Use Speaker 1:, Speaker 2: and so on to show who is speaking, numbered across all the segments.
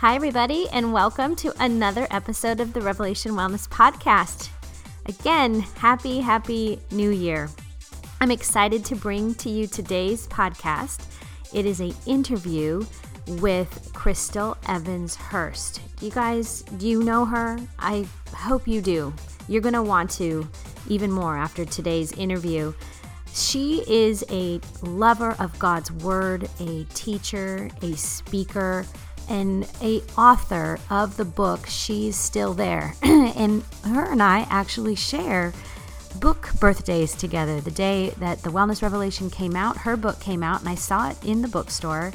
Speaker 1: Hi, everybody, and welcome to another episode of the Revelation Wellness Podcast. Again, happy, happy new year. I'm excited to bring to you today's podcast. It is an interview with Crystal Evans Hurst. You guys, do you know her? I hope you do. You're going to want to even more after today's interview. She is a lover of God's Word, a teacher, a speaker, and a author of the book She's Still There. and her and I actually share book birthdays together. The day that the Wellness Revelation came out, her book came out, and I saw it in the bookstore.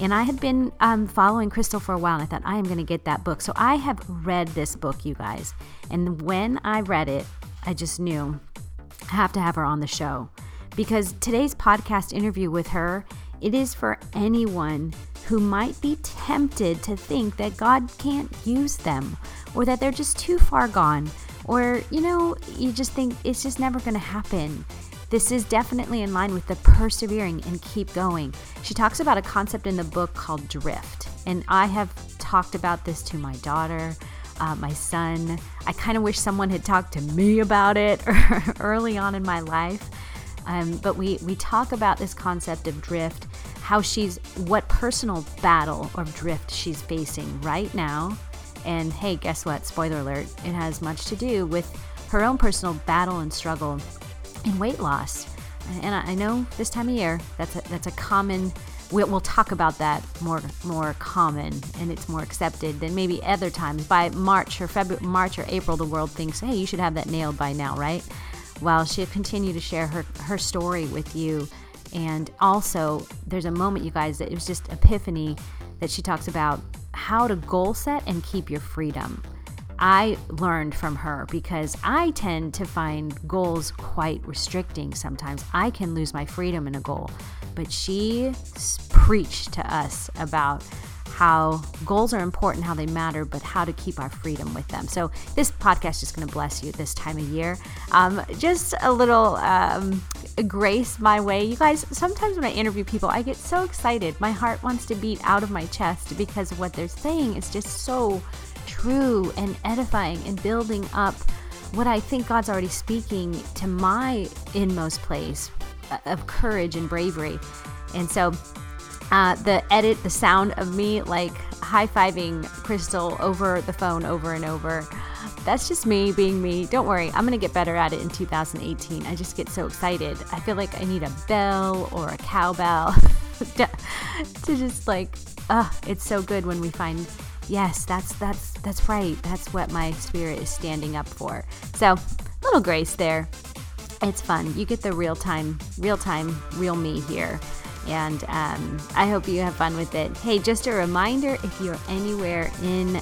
Speaker 1: And I had been um, following Crystal for a while, and I thought, I am going to get that book. So I have read this book, you guys. And when I read it, I just knew I have to have her on the show because today's podcast interview with her, it is for anyone who might be tempted to think that God can't use them or that they're just too far gone or, you know, you just think it's just never going to happen. This is definitely in line with the persevering and keep going. She talks about a concept in the book called drift. And I have talked about this to my daughter, uh, my son. I kind of wish someone had talked to me about it early on in my life. Um, but we, we talk about this concept of drift how she's what personal battle or drift she's facing right now. And hey, guess what? Spoiler alert, it has much to do with her own personal battle and struggle in weight loss. And I know this time of year, that's a, that's a common. We'll, talk about that more more common and it's more accepted than maybe other times. By March or February, March or April, the world thinks, hey, you should have that nailed by now, right? While she'll continue to share her her story with you and also, there's a moment, you guys, that it was just epiphany that she talks about how to goal set and keep your freedom. I learned from her because I tend to find goals quite restricting sometimes. I can lose my freedom in a goal, but she preached to us about how goals are important, how they matter, but how to keep our freedom with them. So, this podcast is going to bless you this time of year. Um, just a little um, grace my way. You guys, sometimes when I interview people, I get so excited. My heart wants to beat out of my chest because what they're saying is just so true and edifying and building up what I think God's already speaking to my inmost place of courage and bravery. And so, uh, the edit, the sound of me like high fiving Crystal over the phone over and over. That's just me being me. Don't worry, I'm to get better at it in 2018. I just get so excited. I feel like I need a bell or a cowbell to, to just like, uh, it's so good when we find yes, that's that's that's right. That's what my spirit is standing up for. So, little grace there. It's fun. You get the real time, real time, real me here. And um, I hope you have fun with it. Hey, just a reminder if you're anywhere in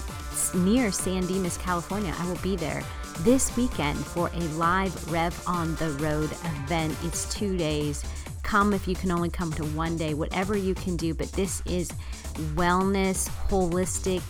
Speaker 1: near San Dimas, California, I will be there this weekend for a live Rev on the Road event. It's two days. Come if you can only come to one day, whatever you can do. But this is wellness, holistic.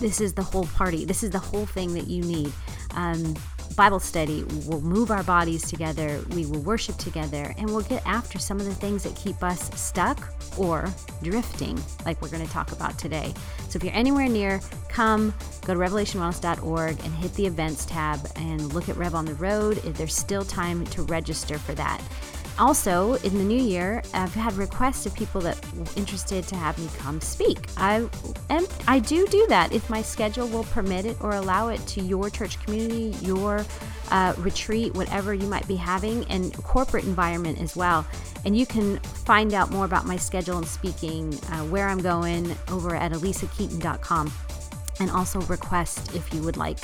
Speaker 1: This is the whole party. This is the whole thing that you need. Um, Bible study. We'll move our bodies together. We will worship together, and we'll get after some of the things that keep us stuck or drifting, like we're going to talk about today. So if you're anywhere near, come go to revelationwellness.org and hit the events tab and look at Rev on the Road. There's still time to register for that. Also, in the new year, I've had requests of people that were interested to have me come speak. I am, I do do that if my schedule will permit it or allow it to your church community, your uh, retreat, whatever you might be having, and corporate environment as well. And you can find out more about my schedule and speaking, uh, where I'm going, over at alisakeeton.com, and also request if you would like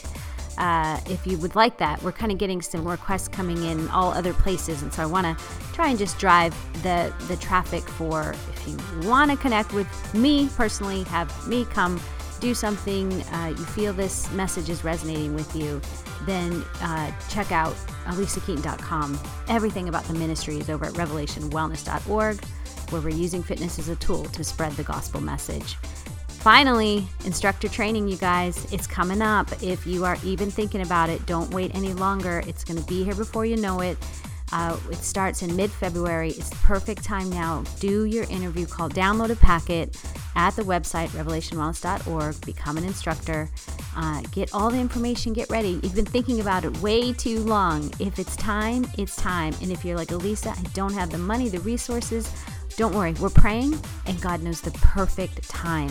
Speaker 1: uh, if you would like that. We're kind of getting some requests coming in all other places, and so I want to try and just drive the the traffic for if you want to connect with me personally, have me come do something. Uh, you feel this message is resonating with you, then uh, check out alisakeeton.com. Everything about the ministry is over at revelationwellness.org, where we're using fitness as a tool to spread the gospel message. Finally, instructor training, you guys, it's coming up. If you are even thinking about it, don't wait any longer. It's going to be here before you know it. Uh, it starts in mid February. It's the perfect time now. Do your interview call, download a packet at the website, revelationwellness.org, become an instructor, uh, get all the information, get ready. You've been thinking about it way too long. If it's time, it's time. And if you're like, Alisa, I don't have the money, the resources, don't worry. We're praying, and God knows the perfect time.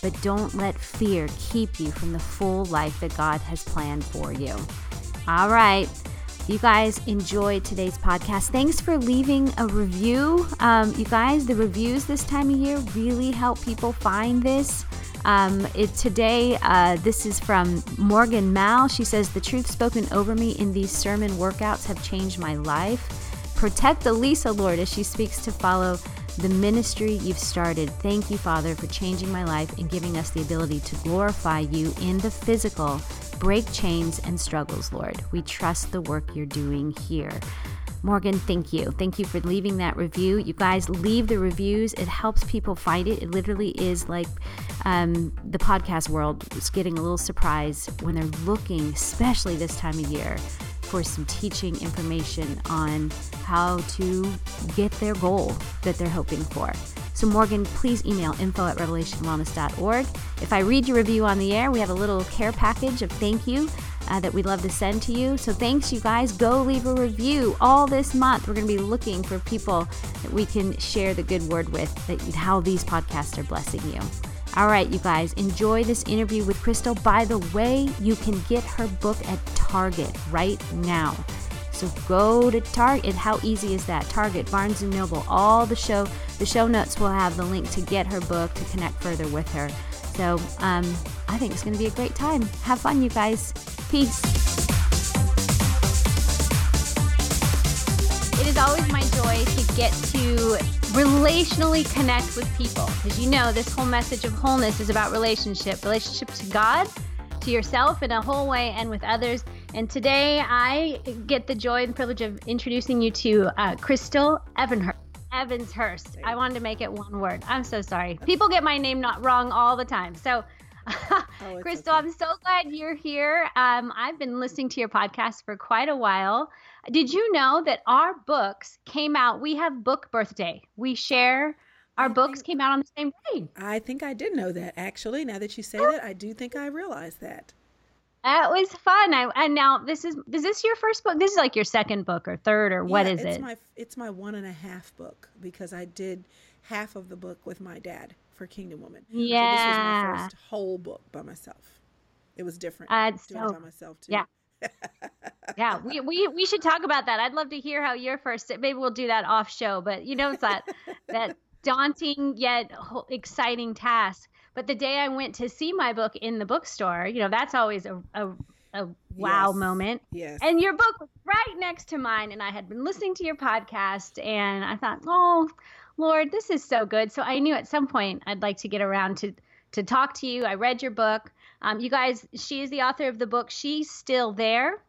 Speaker 1: But don't let fear keep you from the full life that God has planned for you. All right you guys enjoyed today's podcast, thanks for leaving a review. Um, you guys, the reviews this time of year really help people find this. Um, it, today, uh, this is from Morgan Mal. She says, The truth spoken over me in these sermon workouts have changed my life. Protect Alisa, Lord, as she speaks to follow the ministry you've started. Thank you, Father, for changing my life and giving us the ability to glorify you in the physical break chains and struggles, Lord. We trust the work you're doing here. Morgan, thank you. Thank you for leaving that review. You guys leave the reviews. It helps people find it. It literally is like um, the podcast world is getting a little surprise when they're looking, especially this time of year, for some teaching information on how to get their goal that they're hoping for. So, Morgan, please email info at revelationwellness.org. If I read your review on the air, we have a little care package of thank you uh, that we'd love to send to you. So, thanks, you guys. Go leave a review all this month. We're going to be looking for people that we can share the good word with, that, how these podcasts are blessing you. All right, you guys, enjoy this interview with Crystal. By the way, you can get her book at Target right now. So go to Target. How easy is that? Target, Barnes and Noble, all the show. The show notes will have the link to get her book to connect further with her. So um, I think it's going to be a great time. Have fun, you guys. Peace. It is always my joy to get to relationally connect with people. Because you know, this whole message of wholeness is about relationship relationship to God, to yourself in a whole way, and with others. And today I get the joy and privilege of introducing you to uh, Crystal Evanhurst. Evanshurst. I wanted to make it one word. I'm so sorry. People get my name not wrong all the time. So, oh, Crystal, okay. I'm so glad you're here. Um, I've been listening to your podcast for quite a while. Did you know that our books came out? We have book birthday. We share. Our I books think, came out on the same day.
Speaker 2: I think I did know that actually. Now that you say that, I do think I realized that.
Speaker 1: That was fun. I and now this is is this your first book? This is like your second book or third or what
Speaker 2: yeah,
Speaker 1: is
Speaker 2: it's
Speaker 1: it?
Speaker 2: My, it's my one and a half book because I did half of the book with my dad for Kingdom Woman.
Speaker 1: Yeah, so
Speaker 2: this was my first whole book by myself. It was different uh, doing so, it by myself too.
Speaker 1: Yeah. Yeah, we, we we should talk about that. I'd love to hear how your first. Maybe we'll do that off show. But you know, it's that that daunting yet exciting task but the day I went to see my book in the bookstore, you know, that's always a, a, a wow
Speaker 2: yes.
Speaker 1: moment.
Speaker 2: Yes.
Speaker 1: And your book was right next to mine. And I had been listening to your podcast and I thought, oh, Lord, this is so good. So I knew at some point I'd like to get around to, to talk to you. I read your book. Um, you guys, she is the author of the book, She's Still There.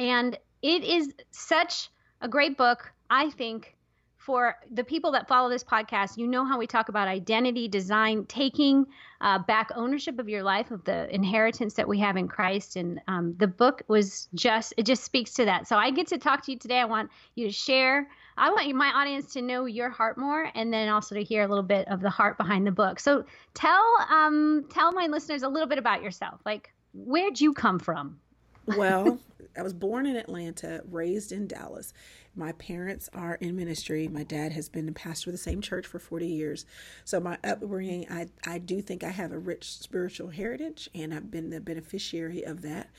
Speaker 1: And it is such a great book, I think, for the people that follow this podcast, you know how we talk about identity, design, taking uh, back ownership of your life, of the inheritance that we have in Christ. And um, the book was just, it just speaks to that. So I get to talk to you today. I want you to share. I want you, my audience to know your heart more, and then also to hear a little bit of the heart behind the book. So tell um, tell my listeners a little bit about yourself. Like, where'd you come from?
Speaker 2: well, I was born in Atlanta, raised in Dallas. My parents are in ministry. My dad has been a pastor of the same church for 40 years. So my upbringing, I, I do think I have a rich spiritual heritage, and I've been the beneficiary of that.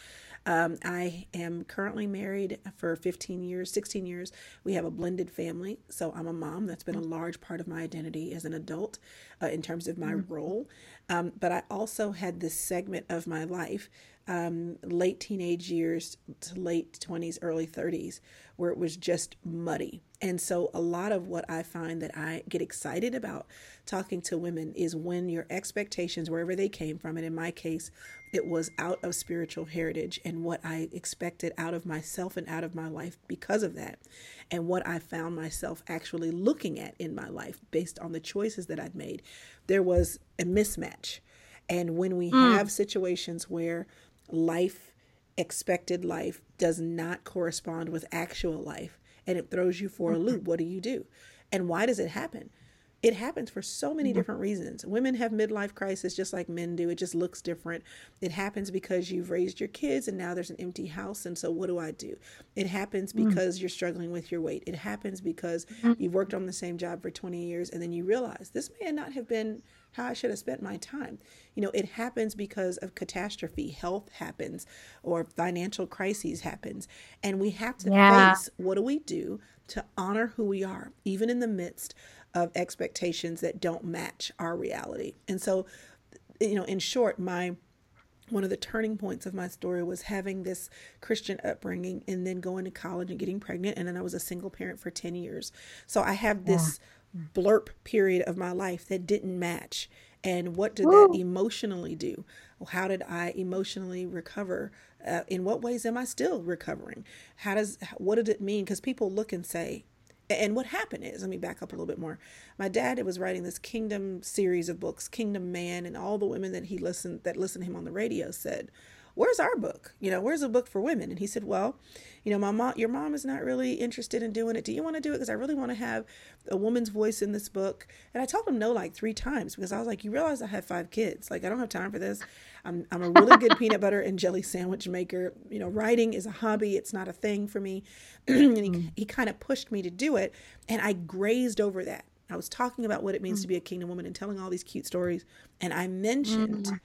Speaker 2: Um, I am currently married for 15 years, 16 years. We have a blended family. So I'm a mom. That's been a large part of my identity as an adult uh, in terms of my mm-hmm. role. Um, but I also had this segment of my life um, late teenage years to late 20s, early 30s, where it was just muddy. And so, a lot of what I find that I get excited about talking to women is when your expectations, wherever they came from, and in my case, it was out of spiritual heritage and what I expected out of myself and out of my life because of that, and what I found myself actually looking at in my life based on the choices that I'd made, there was a mismatch. And when we mm. have situations where life, expected life, does not correspond with actual life. And it throws you for a loop. What do you do? And why does it happen? It happens for so many different reasons. Women have midlife crisis just like men do. It just looks different. It happens because you've raised your kids and now there's an empty house. And so, what do I do? It happens mm. because mm. you're struggling with your weight. It happens because mm. you've worked on the same job for 20 years and then you realize this may not have been how I should have spent my time. You know, it happens because of catastrophe. Health happens or financial crises happens. And we have to yeah. face what do we do to honor who we are, even in the midst of expectations that don't match our reality. And so, you know, in short, my one of the turning points of my story was having this Christian upbringing and then going to college and getting pregnant. And then I was a single parent for 10 years. So I have this yeah. blurb period of my life that didn't match. And what did Woo. that emotionally do? How did I emotionally recover? Uh, in what ways am I still recovering? How does, what did it mean? Because people look and say, and what happened is, let me back up a little bit more. My dad was writing this Kingdom series of books, Kingdom Man, and all the women that he listened that listened to him on the radio said, "Where's our book? You know, where's a book for women?" And he said, "Well, you know, my mom, your mom is not really interested in doing it. Do you want to do it? Because I really want to have a woman's voice in this book." And I told him no like three times because I was like, "You realize I have five kids? Like, I don't have time for this. I'm, I'm a really good peanut butter and jelly sandwich maker. You know, writing is a hobby, it's not a thing for me. and he, mm. he kind of pushed me to do it. And I grazed over that. I was talking about what it means mm. to be a kingdom woman and telling all these cute stories. And I mentioned mm.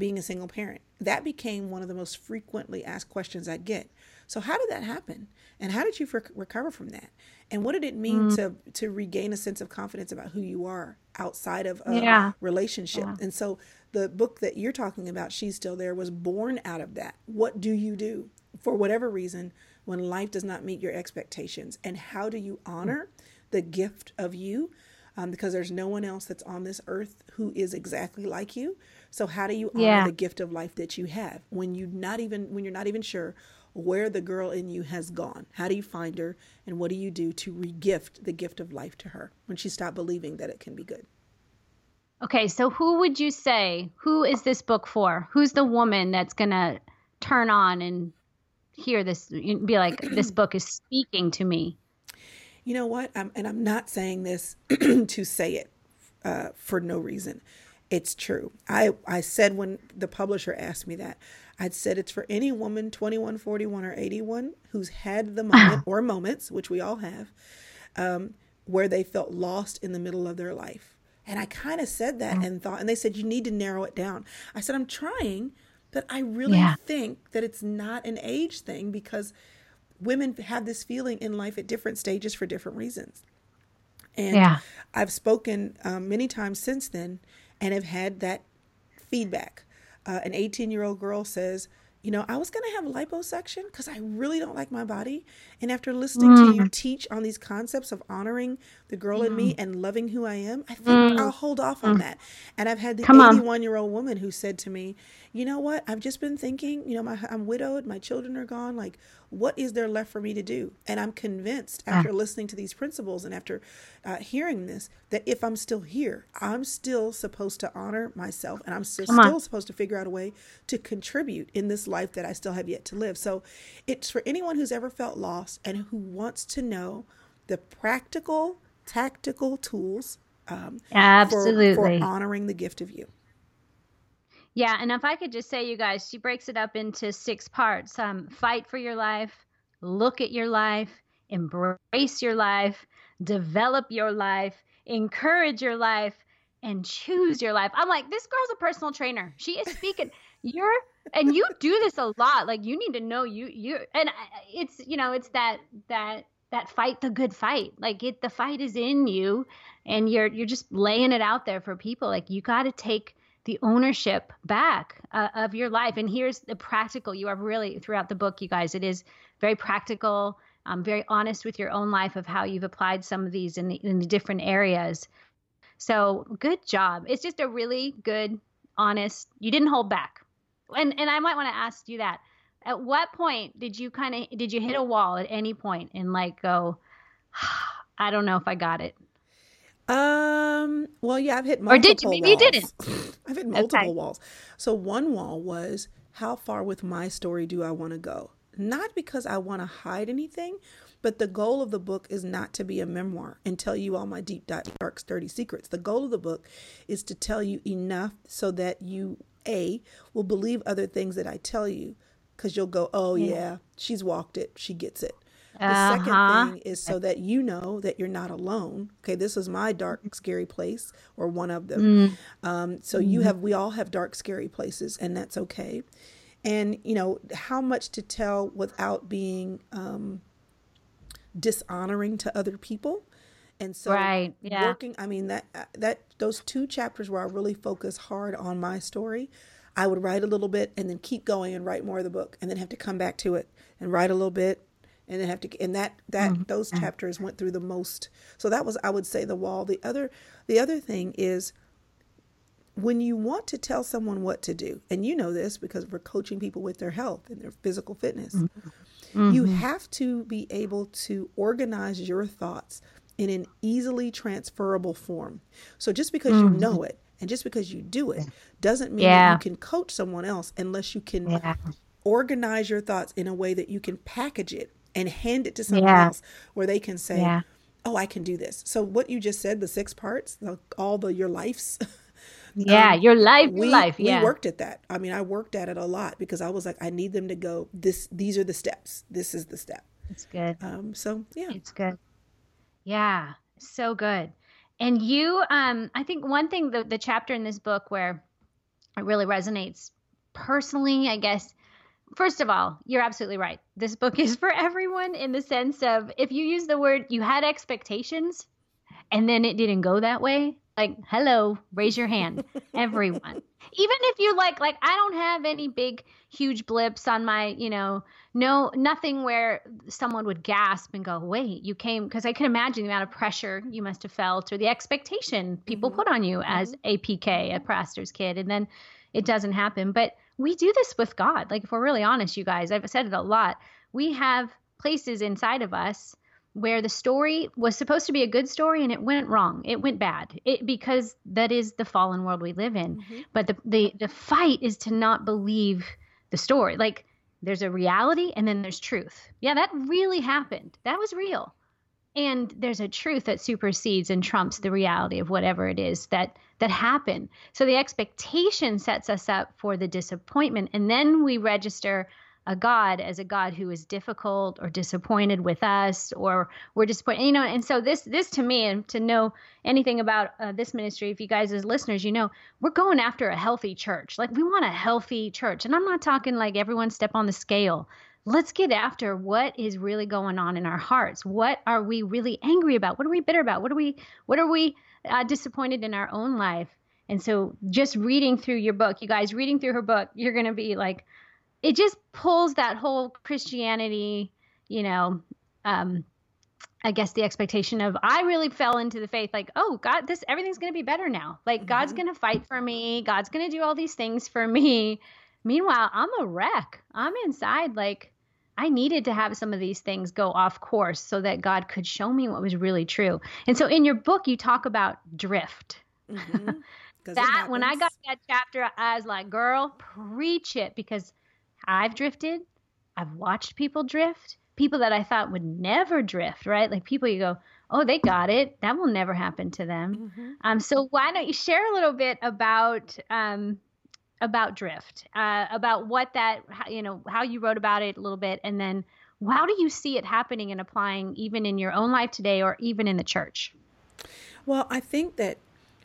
Speaker 2: Being a single parent. That became one of the most frequently asked questions I get. So, how did that happen? And how did you recover from that? And what did it mean mm. to to regain a sense of confidence about who you are outside of a yeah. relationship? Yeah. And so the book that you're talking about, She's Still There, was born out of that. What do you do for whatever reason when life does not meet your expectations? And how do you honor the gift of you? Um, because there's no one else that's on this earth who is exactly like you. So how do you honor yeah. the gift of life that you have when you not even when you're not even sure where the girl in you has gone? How do you find her and what do you do to regift the gift of life to her when she stopped believing that it can be good?
Speaker 1: Okay, so who would you say? Who is this book for? Who's the woman that's going to turn on and hear this be like this book is speaking to me?
Speaker 2: You know what? I'm, and I'm not saying this to say it uh, for no reason. It's true. I, I said when the publisher asked me that, I'd said it's for any woman 21, 41, or 81 who's had the moment or moments, which we all have, um, where they felt lost in the middle of their life and I kind of said that mm. and thought, and they said, you need to narrow it down. I said, I'm trying, but I really yeah. think that it's not an age thing because women have this feeling in life at different stages for different reasons. And yeah. I've spoken um, many times since then and have had that feedback. Uh, an 18 year old girl says, you know, I was going to have liposuction because I really don't like my body. And after listening mm. to you mm. teach on these concepts of honoring the girl mm. in me mm. and loving who I am, I think mm. I'll hold off on mm. that. And I've had the 81 year old woman who said to me, you know what? I've just been thinking, you know, my, I'm widowed, my children are gone. Like, what is there left for me to do? And I'm convinced after listening to these principles and after uh, hearing this that if I'm still here, I'm still supposed to honor myself and I'm still, still supposed to figure out a way to contribute in this life that I still have yet to live. So it's for anyone who's ever felt lost and who wants to know the practical, tactical tools um,
Speaker 1: Absolutely.
Speaker 2: For, for honoring the gift of you.
Speaker 1: Yeah, and if I could just say, you guys, she breaks it up into six parts. Um, fight for your life, look at your life, embrace your life, develop your life, encourage your life, and choose your life. I'm like, this girl's a personal trainer. She is speaking. You're and you do this a lot. Like you need to know you you and it's you know it's that that that fight the good fight. Like it the fight is in you, and you're you're just laying it out there for people. Like you got to take the ownership back uh, of your life. And here's the practical. You are really throughout the book, you guys. It is very practical. Um, very honest with your own life of how you've applied some of these in the in the different areas. So good job. It's just a really good, honest. You didn't hold back. And and I might want to ask you that. At what point did you kind of did you hit a wall at any point and like go, I don't know if I got it.
Speaker 2: Um. Well, yeah, I've hit multiple. Or
Speaker 1: did you? Maybe
Speaker 2: walls.
Speaker 1: you didn't.
Speaker 2: I've hit multiple okay. walls. So one wall was how far with my story do I want to go? Not because I want to hide anything, But the goal of the book is not to be a memoir and tell you all my deep, dark, dirty secrets. The goal of the book is to tell you enough so that you, A, will believe other things that I tell you because you'll go, oh, yeah. yeah, she's walked it. She gets it. The uh-huh. second thing is so that you know that you're not alone. Okay, this is my dark, scary place, or one of them. Mm. Um, so mm. you have, we all have dark, scary places, and that's okay. And you know how much to tell without being um, dishonoring to other people. And so, right, yeah. working. I mean that uh, that those two chapters where I really focus hard on my story. I would write a little bit and then keep going and write more of the book, and then have to come back to it and write a little bit and then have to and that that mm-hmm. those chapters went through the most so that was i would say the wall the other the other thing is when you want to tell someone what to do and you know this because we're coaching people with their health and their physical fitness mm-hmm. you have to be able to organize your thoughts in an easily transferable form so just because mm-hmm. you know it and just because you do it doesn't mean yeah. you can coach someone else unless you can yeah. organize your thoughts in a way that you can package it and hand it to someone yeah. else where they can say, yeah. "Oh, I can do this." So what you just said, the six parts, the, all the your life's.
Speaker 1: yeah, um, your life, we, life. Yeah,
Speaker 2: we worked at that. I mean, I worked at it a lot because I was like, I need them to go. This, these are the steps. This is the step.
Speaker 1: It's good.
Speaker 2: Um, so yeah,
Speaker 1: it's good. Yeah, so good. And you, um, I think one thing the the chapter in this book where it really resonates personally, I guess, first of all, you're absolutely right. This book is for everyone in the sense of if you use the word you had expectations and then it didn't go that way, like hello, raise your hand. everyone. Even if you like like I don't have any big huge blips on my, you know, no nothing where someone would gasp and go, "Wait, you came because I can imagine the amount of pressure you must have felt or the expectation people mm-hmm. put on you as mm-hmm. a PK, a pastor's kid, and then it doesn't happen. But we do this with God. Like, if we're really honest, you guys, I've said it a lot. We have places inside of us where the story was supposed to be a good story and it went wrong. It went bad. It because that is the fallen world we live in. Mm-hmm. But the, the the fight is to not believe the story. Like there's a reality and then there's truth. Yeah, that really happened. That was real. And there's a truth that supersedes and trumps the reality of whatever it is that that happen. So the expectation sets us up for the disappointment. And then we register a God as a God who is difficult or disappointed with us or we're disappointed. You know, and so this this to me and to know anything about uh, this ministry, if you guys as listeners, you know, we're going after a healthy church. Like we want a healthy church. And I'm not talking like everyone step on the scale. Let's get after what is really going on in our hearts. What are we really angry about? What are we bitter about? What are we what are we uh, disappointed in our own life. And so, just reading through your book, you guys, reading through her book, you're going to be like, it just pulls that whole Christianity, you know, um, I guess the expectation of I really fell into the faith like, oh, God, this everything's going to be better now. Like, mm-hmm. God's going to fight for me. God's going to do all these things for me. Meanwhile, I'm a wreck. I'm inside like, I needed to have some of these things go off course so that God could show me what was really true. And so in your book, you talk about drift. Mm-hmm. that when I got that chapter, I was like, girl, preach it because I've drifted. I've watched people drift, people that I thought would never drift, right? Like people you go, oh, they got it. That will never happen to them. Mm-hmm. Um, so why don't you share a little bit about um, about drift, uh, about what that, you know, how you wrote about it a little bit, and then how do you see it happening and applying even in your own life today or even in the church?
Speaker 2: Well, I think that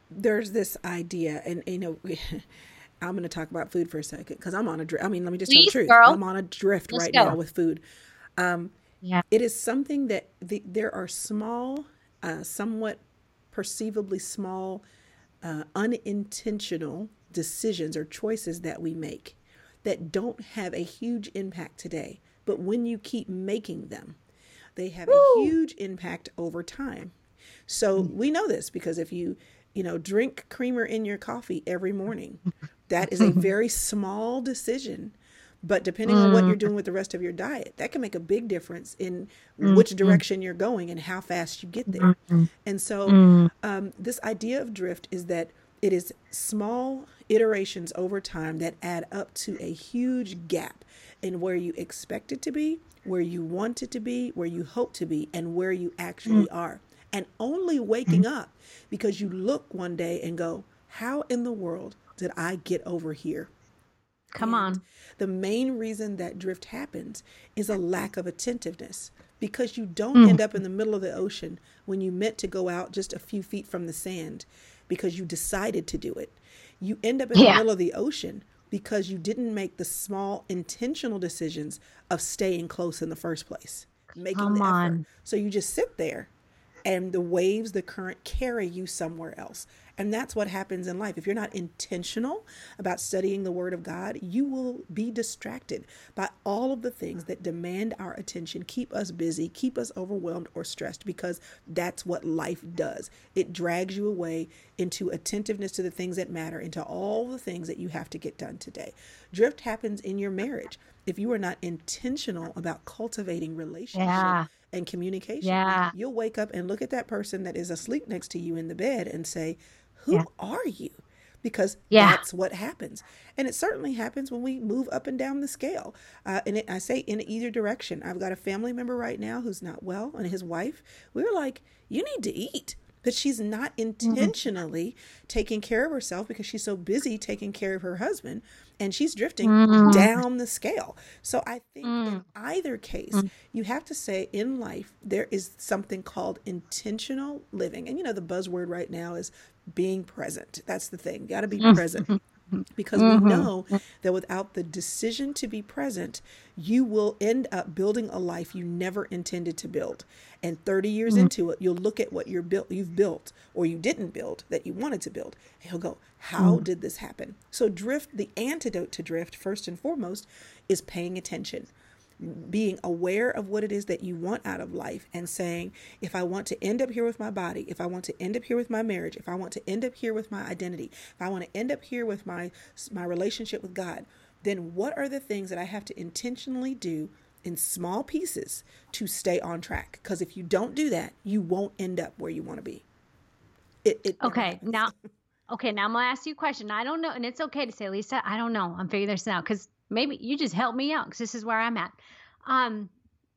Speaker 2: there's this idea, and you know, I'm going to talk about food for a second because I'm on a drift. I mean, let me just Please, tell the truth. Girl. I'm on a drift Let's right go. now with food. Um, yeah. It is something that the, there are small, uh, somewhat perceivably small, uh, unintentional decisions or choices that we make that don't have a huge impact today, but when you keep making them, they have Woo! a huge impact over time. So mm. we know this because if you, you know, drink creamer in your coffee every morning, that is a very small decision. But depending on what you're mm. doing with the rest of your diet, that can make a big difference in mm. which direction you're going and how fast you get there. Mm. And so, mm. um, this idea of drift is that it is small iterations over time that add up to a huge gap in where you expect it to be, where you want it to be, where you hope to be, and where you actually mm. are. And only waking mm. up because you look one day and go, How in the world did I get over here?
Speaker 1: Come on.
Speaker 2: The main reason that drift happens is a lack of attentiveness because you don't mm. end up in the middle of the ocean when you meant to go out just a few feet from the sand because you decided to do it. You end up in yeah. the middle of the ocean because you didn't make the small intentional decisions of staying close in the first place, making Come the on. effort. So you just sit there and the waves, the current carry you somewhere else. And that's what happens in life. If you're not intentional about studying the Word of God, you will be distracted by all of the things that demand our attention, keep us busy, keep us overwhelmed or stressed, because that's what life does. It drags you away into attentiveness to the things that matter, into all the things that you have to get done today. Drift happens in your marriage. If you are not intentional about cultivating relationship yeah. And communication, yeah. you'll wake up and look at that person that is asleep next to you in the bed and say, who yeah. are you? Because yeah. that's what happens. And it certainly happens when we move up and down the scale. Uh, and it, I say in either direction. I've got a family member right now who's not well, and his wife, we were like, you need to eat but she's not mm-hmm. intentionally mm-hmm. taking care of herself because she's so busy taking care of her husband and she's drifting mm. down the scale. So I think mm. in either case, mm. you have to say in life, there is something called intentional living. And you know, the buzzword right now is being present. That's the thing. Got to be present. Because mm-hmm. we know that without the decision to be present, you will end up building a life you never intended to build. And 30 years mm-hmm. into it, you'll look at what you're built, you've built or you didn't build that you wanted to build. And you'll go, how mm-hmm. did this happen? So drift, the antidote to drift, first and foremost, is paying attention being aware of what it is that you want out of life and saying, if I want to end up here with my body, if I want to end up here with my marriage, if I want to end up here with my identity, if I want to end up here with my my relationship with God, then what are the things that I have to intentionally do in small pieces to stay on track? Because if you don't do that, you won't end up where you want to be.
Speaker 1: It, it okay, now okay, now I'm gonna ask you a question. I don't know, and it's okay to say, Lisa, I don't know. I'm figuring this out because maybe you just help me out because this is where I'm at. Um,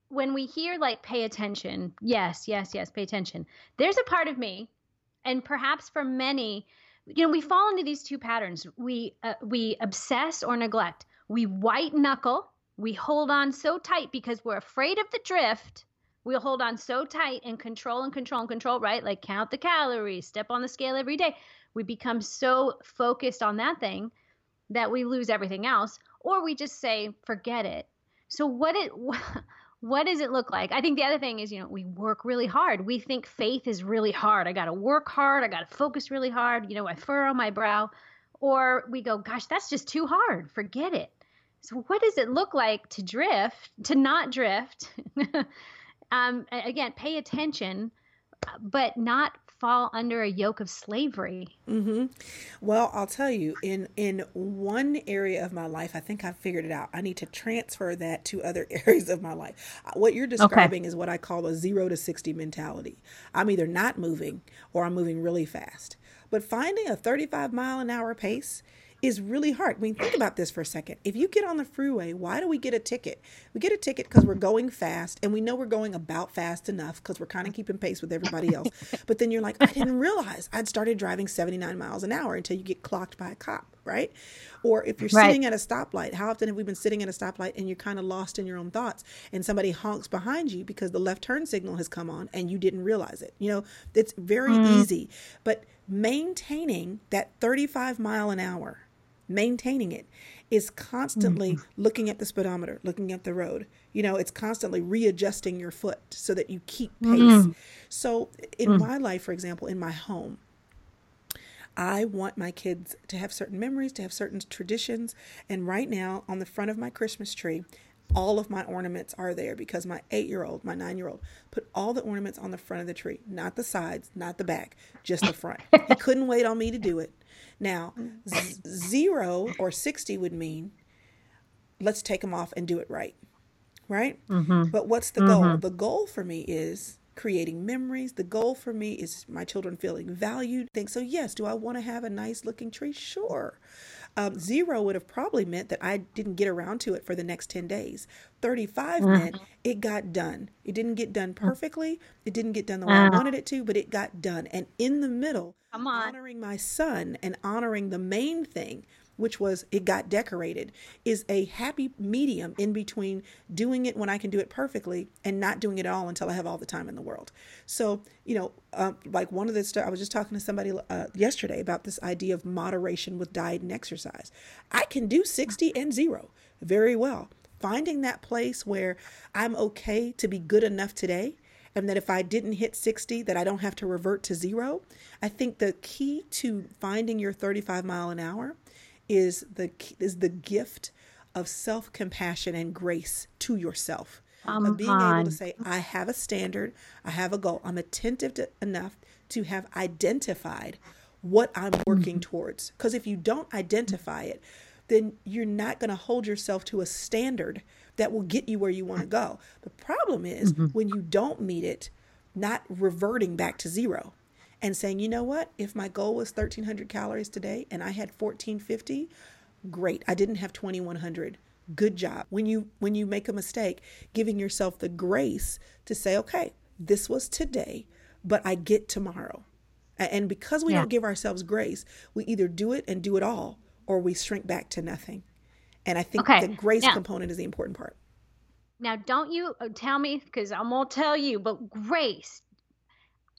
Speaker 1: when we hear like pay attention, yes, yes, yes, pay attention. There's a part of me, and perhaps for many, you know, we fall into these two patterns. We uh, we obsess or neglect. We white knuckle. We hold on so tight because we're afraid of the drift. We'll hold on so tight and control and control and control, right? Like count the calories, step on the scale every day. We become so focused on that thing that we lose everything else or we just say forget it. So what it what does it look like? I think the other thing is you know we work really hard. We think faith is really hard. I got to work hard. I got to focus really hard. You know i furrow my brow. Or we go gosh that's just too hard. Forget it. So what does it look like to drift to not drift? Um, again pay attention but not fall under a yoke of slavery?
Speaker 2: Mm-hmm. Well, I'll tell you, in in one area of my life, I think I figured it out. I need to transfer that to other areas of my life. Uh, what you're describing okay. is what I call a zero to sixty mentality. I'm either not moving or I'm moving really fast. But finding a 35 mile an hour pace is really hard. I mean, think about this for a second. If you get on the freeway, why do we get a ticket? We get a ticket because we're going fast and we know we're going about fast enough because we're kind of keeping pace with everybody else. But then you're like, I didn't realize I'd started driving 79 miles an hour until you get clocked by a cop, right? Or if you're right. sitting at a stoplight, how often have we been sitting at a stoplight and you're kind of lost in your own thoughts and somebody honks behind you because the left turn signal has come on and you didn't realize it? You know, it's very mm. easy. But maintaining that 35 mile an hour maintaining it is constantly mm-hmm. looking at the speedometer, looking at the road. You know, it's constantly readjusting your foot so that you keep pace. Mm-hmm. So, in mm-hmm. my life, for example, in my home, I want my kids to have certain memories, to have certain traditions. And right now, on the front of my Christmas tree, all of my ornaments are there because my eight year old, my nine year old, put all the ornaments on the front of the tree, not the sides, not the back, just the front. he couldn't wait on me to do it. Now, z- zero or 60 would mean let's take them off and do it right. Right? Mm-hmm. But what's the mm-hmm. goal? The goal for me is creating memories. The goal for me is my children feeling valued. Think so, yes. Do I want to have a nice looking tree? Sure. Um, zero would have probably meant that I didn't get around to it for the next 10 days. 35 mm-hmm. meant it got done. It didn't get done perfectly. It didn't get done the way uh-huh. I wanted it to, but it got done. And in the middle, honoring my son and honoring the main thing which was it got decorated, is a happy medium in between doing it when I can do it perfectly and not doing it all until I have all the time in the world. So, you know, uh, like one of the stuff, I was just talking to somebody uh, yesterday about this idea of moderation with diet and exercise. I can do 60 and zero very well. Finding that place where I'm okay to be good enough today and that if I didn't hit 60 that I don't have to revert to zero. I think the key to finding your 35 mile an hour is the is the gift of self-compassion and grace to yourself. Um, of being able to say, I have a standard, I have a goal. I'm attentive to, enough to have identified what I'm working mm-hmm. towards. Because if you don't identify it, then you're not going to hold yourself to a standard that will get you where you want to go. The problem is mm-hmm. when you don't meet it, not reverting back to zero and saying, you know what, if my goal was 1300 calories today and I had 1450, great. I didn't have 2100. Good job. When you when you make a mistake, giving yourself the grace to say, okay, this was today, but I get tomorrow. And because we yeah. don't give ourselves grace, we either do it and do it all or we shrink back to nothing. And I think okay. the grace now, component is the important part.
Speaker 1: Now, don't you uh, tell me, because I'm going to tell you, but grace,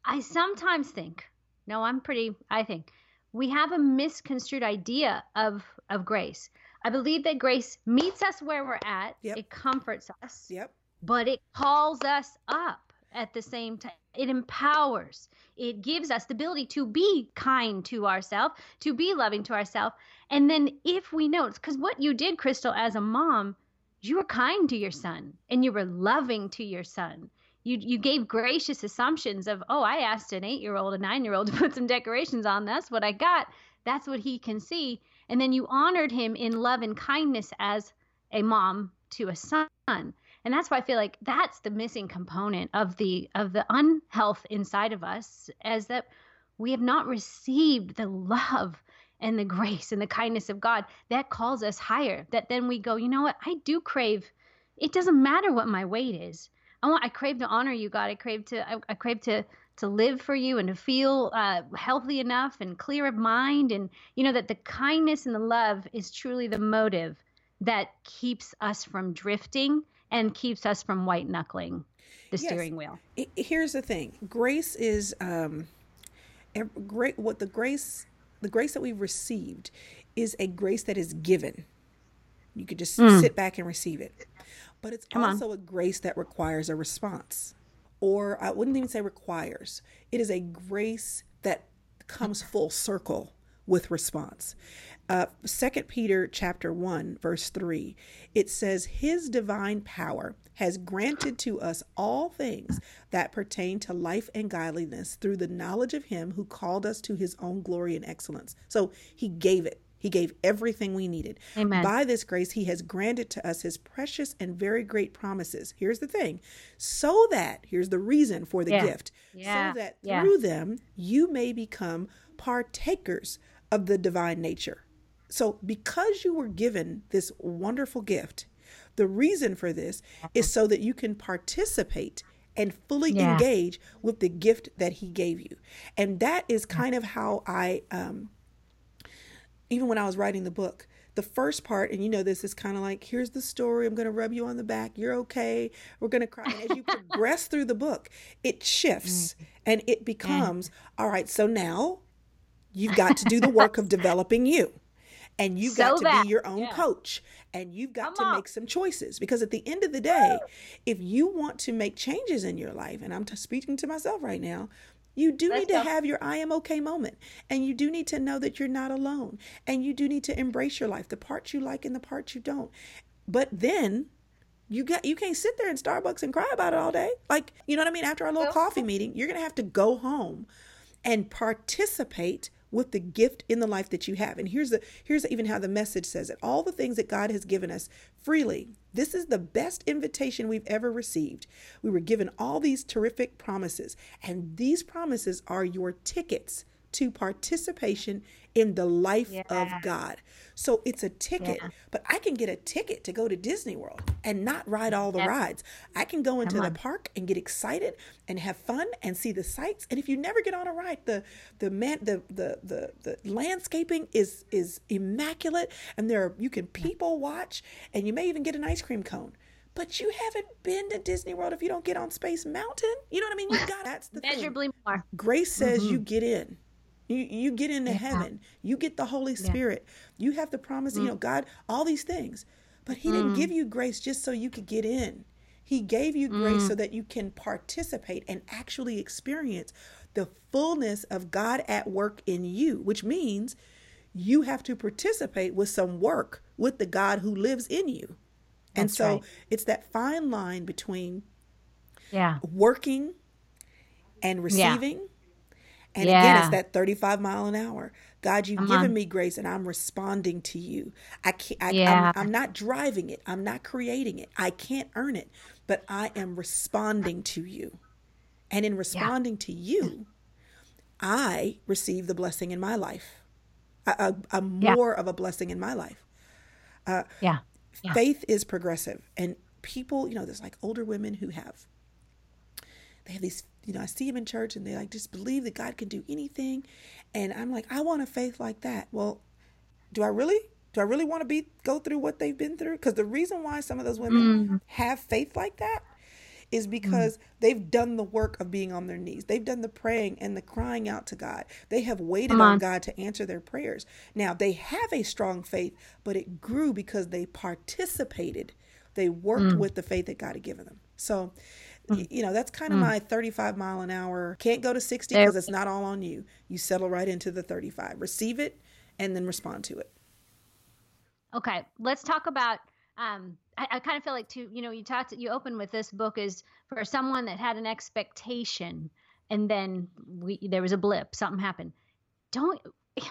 Speaker 1: I sometimes think, no, I'm pretty, I think, we have a misconstrued idea of, of grace. I believe that grace meets us where we're at, yep. it comforts us,
Speaker 2: yep.
Speaker 1: but it calls us up at the same time. It empowers, it gives us the ability to be kind to ourselves, to be loving to ourselves. And then if we know, because what you did, Crystal, as a mom, you were kind to your son and you were loving to your son you you gave gracious assumptions of oh i asked an eight year old a nine year old to put some decorations on. That's what i got. That's what he can see. And then you honored him in love and kindness as a mom to a son. And that's why i feel like that's the missing component of the of the unhealth inside of us as that we have not received the love and the grace and the kindness of god that calls us higher that then we go you know what? I do crave it doesn't matter what my weight is I want I crave to honor you, God. I crave to I, I crave to to live for you and to feel uh, healthy enough and clear of mind and you know that the kindness and the love is truly the motive that keeps us from drifting and keeps us from white knuckling the yes. steering wheel.
Speaker 2: Here's the thing: grace is um, great. What the grace, the grace that we've received, is a grace that is given. You could just mm. sit back and receive it but it's Come also on. a grace that requires a response. Or I wouldn't even say requires, it is a grace that comes full circle with response. Uh, Peter chapter 1 verse 3 it says his divine power has granted to us all things that pertain to life and godliness through the knowledge of him who called us to his own glory and excellence. So he gave it he gave everything we needed. Amen. By this grace, He has granted to us His precious and very great promises. Here's the thing so that, here's the reason for the yeah. gift, yeah. so that yeah. through them you may become partakers of the divine nature. So, because you were given this wonderful gift, the reason for this is so that you can participate and fully engage with the gift that he gave you. And that is kind of how I um, even when I was writing the book, the first part, and you know this is kind of like, here's the story. I'm going to rub you on the back. You're okay. We're going to cry. And as you progress through the book, it shifts mm. and it becomes, all right, so now you've got to do the work of developing you. And you've so got to that, be your own yeah. coach. And you've got Come to on. make some choices. Because at the end of the day, if you want to make changes in your life, and I'm t- speaking to myself right now, you do Let's need to go. have your I am okay moment. And you do need to know that you're not alone. And you do need to embrace your life, the parts you like and the parts you don't. But then you got you can't sit there in Starbucks and cry about it all day. Like, you know what I mean? After our little coffee meeting, you're gonna have to go home and participate with the gift in the life that you have. And here's the here's even how the message says it. All the things that God has given us freely. This is the best invitation we've ever received. We were given all these terrific promises, and these promises are your tickets to participation in the life yeah. of God. So it's a ticket, yeah. but I can get a ticket to go to Disney World and not ride all the yep. rides. I can go into the park and get excited and have fun and see the sights. And if you never get on a ride, the the man the the the, the landscaping is is immaculate and there are, you can people watch and you may even get an ice cream cone but you haven't been to Disney World if you don't get on Space Mountain. You know what I mean? You got that's the
Speaker 1: measurably
Speaker 2: thing.
Speaker 1: more.
Speaker 2: Grace says mm-hmm. you get in. You you get into yeah. heaven. You get the Holy Spirit. Yeah. You have the promise, mm. you know, God, all these things. But he mm. didn't give you grace just so you could get in. He gave you grace mm. so that you can participate and actually experience the fullness of God at work in you, which means you have to participate with some work with the God who lives in you. That's and so right. it's that fine line between
Speaker 1: yeah.
Speaker 2: working and receiving. And yeah. again, it's that 35 mile an hour. God, you've uh-huh. given me grace and I'm responding to you. I can't, I, yeah. I'm, I'm not driving it. I'm not creating it. I can't earn it, but I am responding to you. And in responding yeah. to you, I receive the blessing in my life, a, a, a more yeah. of a blessing in my life.
Speaker 1: Uh, yeah.
Speaker 2: yeah. Faith is progressive. And people, you know, there's like older women who have, they have these you know, I see them in church and they like just believe that God can do anything. And I'm like, I want a faith like that. Well, do I really? Do I really want to be go through what they've been through? Because the reason why some of those women mm. have faith like that is because mm. they've done the work of being on their knees. They've done the praying and the crying out to God. They have waited on. on God to answer their prayers. Now, they have a strong faith, but it grew because they participated. They worked mm. with the faith that God had given them. So. You know, that's kind of mm. my 35 mile an hour. Can't go to 60 because it's not all on you. You settle right into the 35. Receive it and then respond to it.
Speaker 1: Okay, let's talk about. Um, I, I kind of feel like too. You know, you talked. You open with this book is for someone that had an expectation, and then we there was a blip. Something happened. Don't.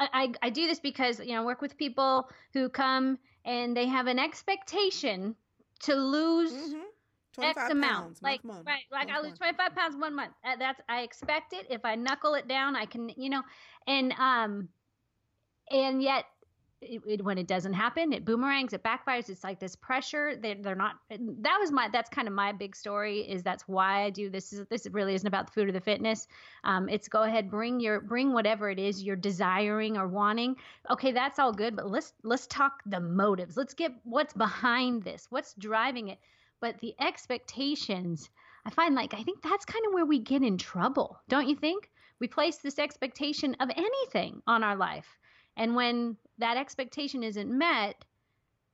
Speaker 1: I, I, I do this because you know I work with people who come and they have an expectation to lose mm-hmm. X amount. Pounds, like month, right, like I lose 25 pounds one month. That's I expect it. If I knuckle it down, I can, you know, and um, and yet it, it, when it doesn't happen, it boomerangs, it backfires. It's like this pressure. They, they're not. That was my. That's kind of my big story. Is that's why I do this. Is this really isn't about the food or the fitness. Um, it's go ahead, bring your bring whatever it is you're desiring or wanting. Okay, that's all good, but let's let's talk the motives. Let's get what's behind this. What's driving it but the expectations, I find like I think that's kind of where we get in trouble, don't you think? We place this expectation of anything on our life. And when that expectation isn't met,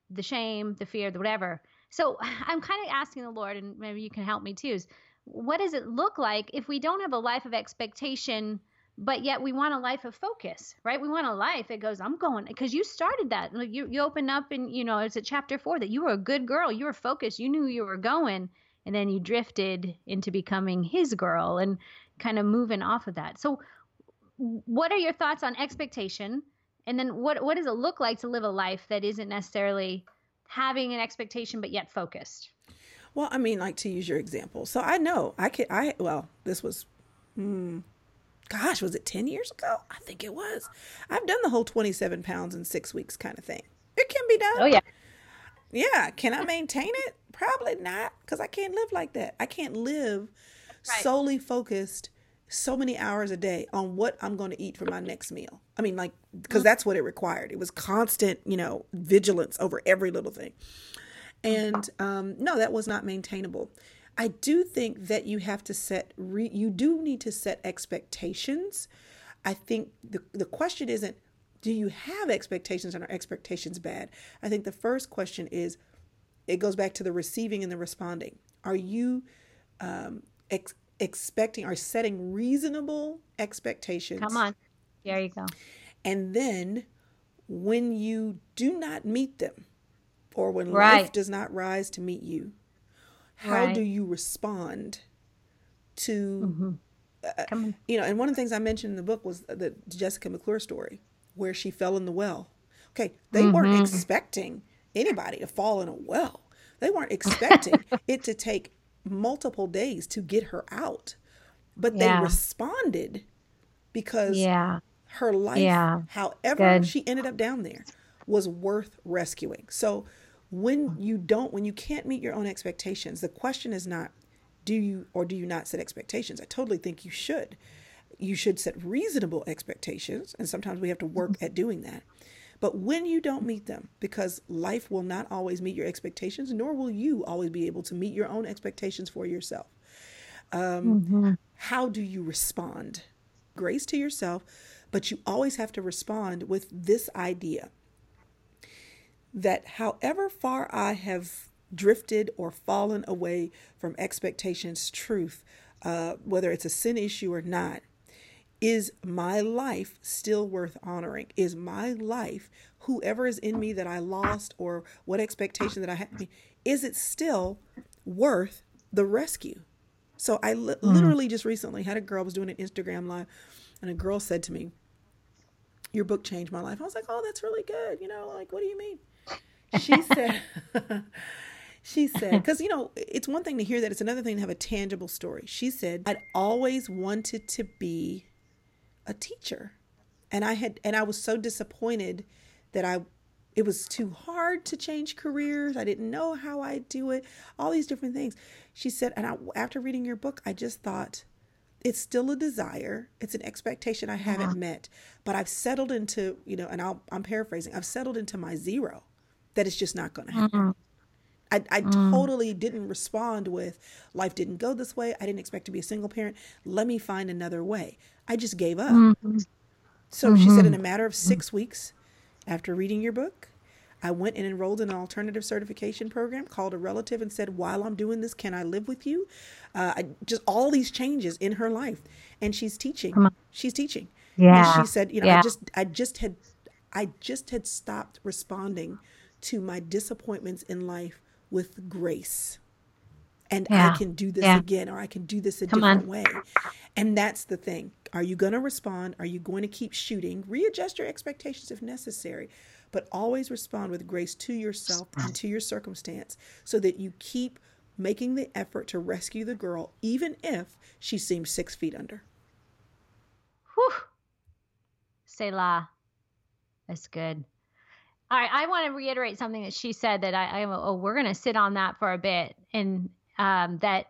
Speaker 1: the shame, the fear, the whatever. So I'm kind of asking the Lord, and maybe you can help me too, is what does it look like if we don't have a life of expectation but yet we want a life of focus right? We want a life that goes i'm going because you started that. You, you open up and you know it's a chapter four that you were a good girl you were focused you knew you were going and then you drifted into becoming his girl and kind of moving off of that. So what are your thoughts on expectation? And then what what does it look like to live a life that isn't necessarily having an expectation but yet focused?
Speaker 2: Well i mean like to use your example so i know i could i well this was hmm, gosh, was it 10 years ago? I think it was. I've done the whole 27 pounds in six weeks kind of thing. It can be done.
Speaker 1: Oh, yeah.
Speaker 2: Yeah. Can I maintain it? Probably not because I can't live like that. I can't live right. solely focused so many hours a day on what I'm going to eat for my next meal. I mean, like, because mm-hmm. that's what it required. It was constant, you know, vigilance over every little thing. And um, no, that was not maintainable. I do think that you have to set re- you do need to set expectations. I think the the question isn't do you have expectations and are expectations bad? I think the first question is it goes back to the receiving and the responding. Are you um, ex- expecting or setting reasonable expectations?
Speaker 1: Come on. There you go.
Speaker 2: And then when you do not meet them or when right. life does not rise to meet you, how right. do you respond to mm-hmm. uh, you know, and one of the things I mentioned in the book was the Jessica McClure story where she fell in the well. Okay, they mm-hmm. weren't expecting anybody to fall in a well. They weren't expecting it to take multiple days to get her out. But yeah. they responded because yeah. her life, yeah. however Good. she ended up down there, was worth rescuing. So when you don't, when you can't meet your own expectations, the question is not do you or do you not set expectations? I totally think you should. You should set reasonable expectations, and sometimes we have to work at doing that. But when you don't meet them, because life will not always meet your expectations, nor will you always be able to meet your own expectations for yourself, um, mm-hmm. how do you respond? Grace to yourself, but you always have to respond with this idea that however far I have drifted or fallen away from expectations, truth, uh, whether it's a sin issue or not, is my life still worth honoring? Is my life, whoever is in me that I lost or what expectation that I had, is it still worth the rescue? So I li- mm. literally just recently had a girl was doing an Instagram live, and a girl said to me, "Your book changed my life." I was like, "Oh, that's really good." You know, like, what do you mean? She said. She said, because, you know, it's one thing to hear that, it's another thing to have a tangible story. She said, I'd always wanted to be a teacher. And I had, and I was so disappointed that I, it was too hard to change careers. I didn't know how I'd do it, all these different things. She said, and I, after reading your book, I just thought, it's still a desire. It's an expectation I haven't uh-huh. met, but I've settled into, you know, and I'll, I'm paraphrasing, I've settled into my zero that it's just not going to happen. Mm-hmm. I, I mm. totally didn't respond with life didn't go this way. I didn't expect to be a single parent. Let me find another way. I just gave up. Mm-hmm. So mm-hmm. she said, in a mm-hmm. matter of six weeks after reading your book, I went and enrolled in an alternative certification program, called a relative, and said, While I'm doing this, can I live with you? Uh, I, just all these changes in her life. And she's teaching. She's teaching. Yeah. And she said, You know, yeah. I just, I just had, I just had stopped responding to my disappointments in life with grace and yeah. I can do this yeah. again or I can do this a Come different on. way. And that's the thing. Are you going to respond? Are you going to keep shooting? Readjust your expectations if necessary, but always respond with grace to yourself and to your circumstance so that you keep making the effort to rescue the girl, even if she seems six feet under.
Speaker 1: Whew. Selah. That's good. All right, I want to reiterate something that she said that I, I oh, we're going to sit on that for a bit, and um, that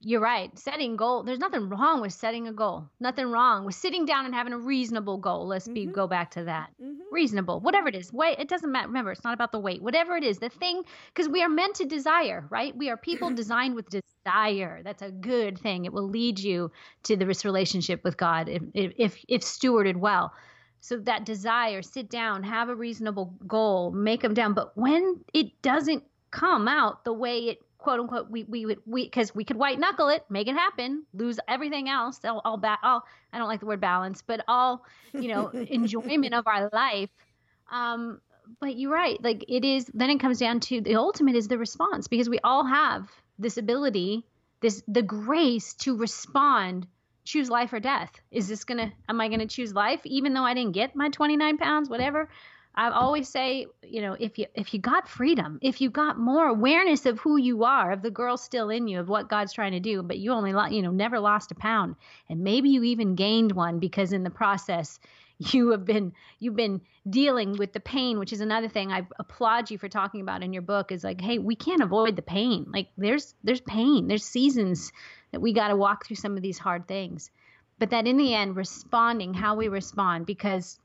Speaker 1: you're right. Setting goal. There's nothing wrong with setting a goal. Nothing wrong with sitting down and having a reasonable goal. Let's be mm-hmm. go back to that. Mm-hmm. Reasonable, whatever it is. Wait, it doesn't matter. Remember, it's not about the weight. Whatever it is, the thing, because we are meant to desire, right? We are people designed with desire. That's a good thing. It will lead you to this relationship with God if if if stewarded well so that desire sit down have a reasonable goal make them down. But when it doesn't come out the way it quote unquote we we would we because we could white knuckle it make it happen lose everything else all, all back all i don't like the word balance but all you know enjoyment of our life um but you're right like it is then it comes down to the ultimate is the response because we all have this ability this the grace to respond choose life or death. Is this gonna? Am I gonna choose life even though I didn't get my 29 pounds? Whatever. I always say, you know, if you if you got freedom, if you got more awareness of who you are, of the girl still in you, of what God's trying to do, but you only, you know, never lost a pound, and maybe you even gained one because in the process you have been you've been dealing with the pain which is another thing i applaud you for talking about in your book is like hey we can't avoid the pain like there's there's pain there's seasons that we got to walk through some of these hard things. But that in the end, responding, how we respond, because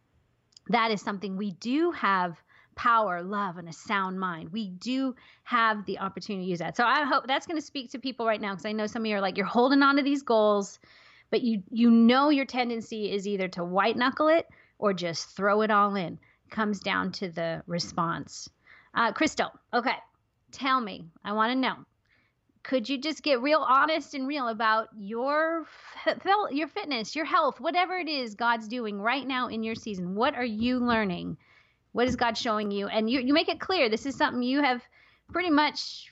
Speaker 1: that is something we do have power, love, and a sound mind. We do have the opportunity to use that. So I hope that's going to speak to people right now because I know some of you are like, you're holding on to these goals, but you you know your tendency is either to white knuckle it or just throw it all in. Comes down to the response. Uh, Crystal, okay, tell me. I want to know could you just get real honest and real about your your fitness, your health, whatever it is God's doing right now in your season? What are you learning? What is God showing you? And you you make it clear this is something you have pretty much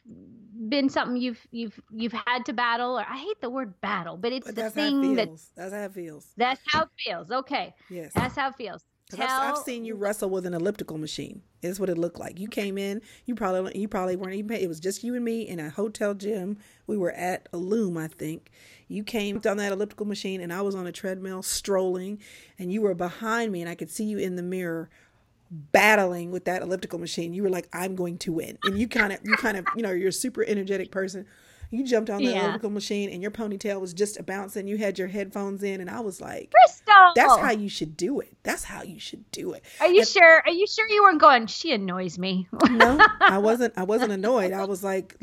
Speaker 1: been something you've you've you've had to battle or I hate the word battle, but it's
Speaker 2: But
Speaker 1: the thing that.
Speaker 2: That's how it feels.
Speaker 1: that's how it feels. Okay.
Speaker 2: Yes.
Speaker 1: That's how it feels.
Speaker 2: 'Cause I've, I've seen you wrestle with an elliptical machine. Is what it looked like. You came in. You probably you probably weren't even. It was just you and me in a hotel gym. We were at Allume, I think. You came on that elliptical machine, and I was on a treadmill strolling, and you were behind me, and I could see you in the mirror battling with that elliptical machine. You were like, "I'm going to win," and you kind of you kind of you know you're a super energetic person. You jumped on the
Speaker 1: Yeah.
Speaker 2: elliptical machine, and your ponytail was just a bouncing. You had your headphones in, and I was like.
Speaker 1: Crystal.
Speaker 2: That's how you should do it. That's how you should do it.
Speaker 1: Are you sure? Are you sure you weren't going? She annoys me.
Speaker 2: No, I wasn't. I wasn't annoyed. I was like,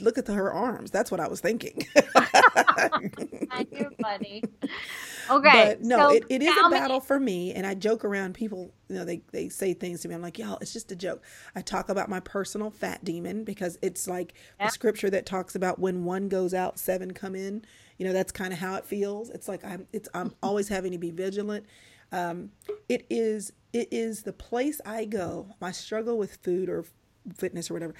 Speaker 2: look at the, her arms. That's what I was thinking.
Speaker 1: I do, funny. Okay.
Speaker 2: but no,
Speaker 1: so
Speaker 2: it, it is a battle for me, and I joke around. People, you know, they they say things to me. I'm like, y'all, it's just a joke. I talk about my personal fat demon because it's like
Speaker 1: Yeah.
Speaker 2: the scripture that talks about when one goes out, seven come in. You know, that's kind of how it feels. It's like I'm. It's I'm always having to be vigilant. Um, it is. It is the place I go. My struggle with food or fitness or whatever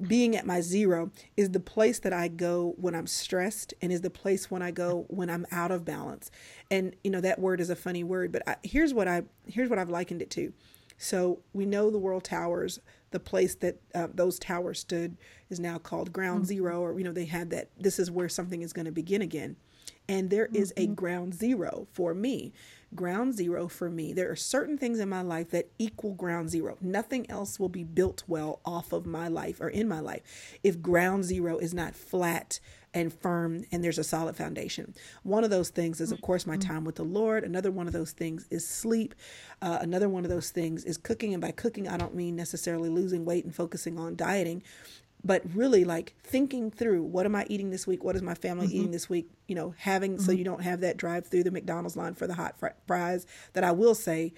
Speaker 2: being at my zero is the place that I go when I'm stressed and is the place when I go when I'm out of balance. And you know that word is a funny word, but I, here's what I here's what I've likened it to. So we know the world towers, the place that uh, those towers stood is now called ground zero, or you know they had that. This is where something is going to begin again. And there is a ground zero for me. Ground zero for me. There are certain things in my life that equal ground zero. Nothing else will be built well off of my life or in my life if ground zero is not flat and firm and there's a solid foundation. One of those things is, of course, my time with the Lord. Another one of those things is sleep. Uh, another one of those things is cooking. And by cooking, I don't mean necessarily losing weight and focusing on dieting but really like thinking through what am I eating this week? What is my family eating this week? You know, having so you don't have that drive through the McDonald's line for the hot fr- fries. That I will say,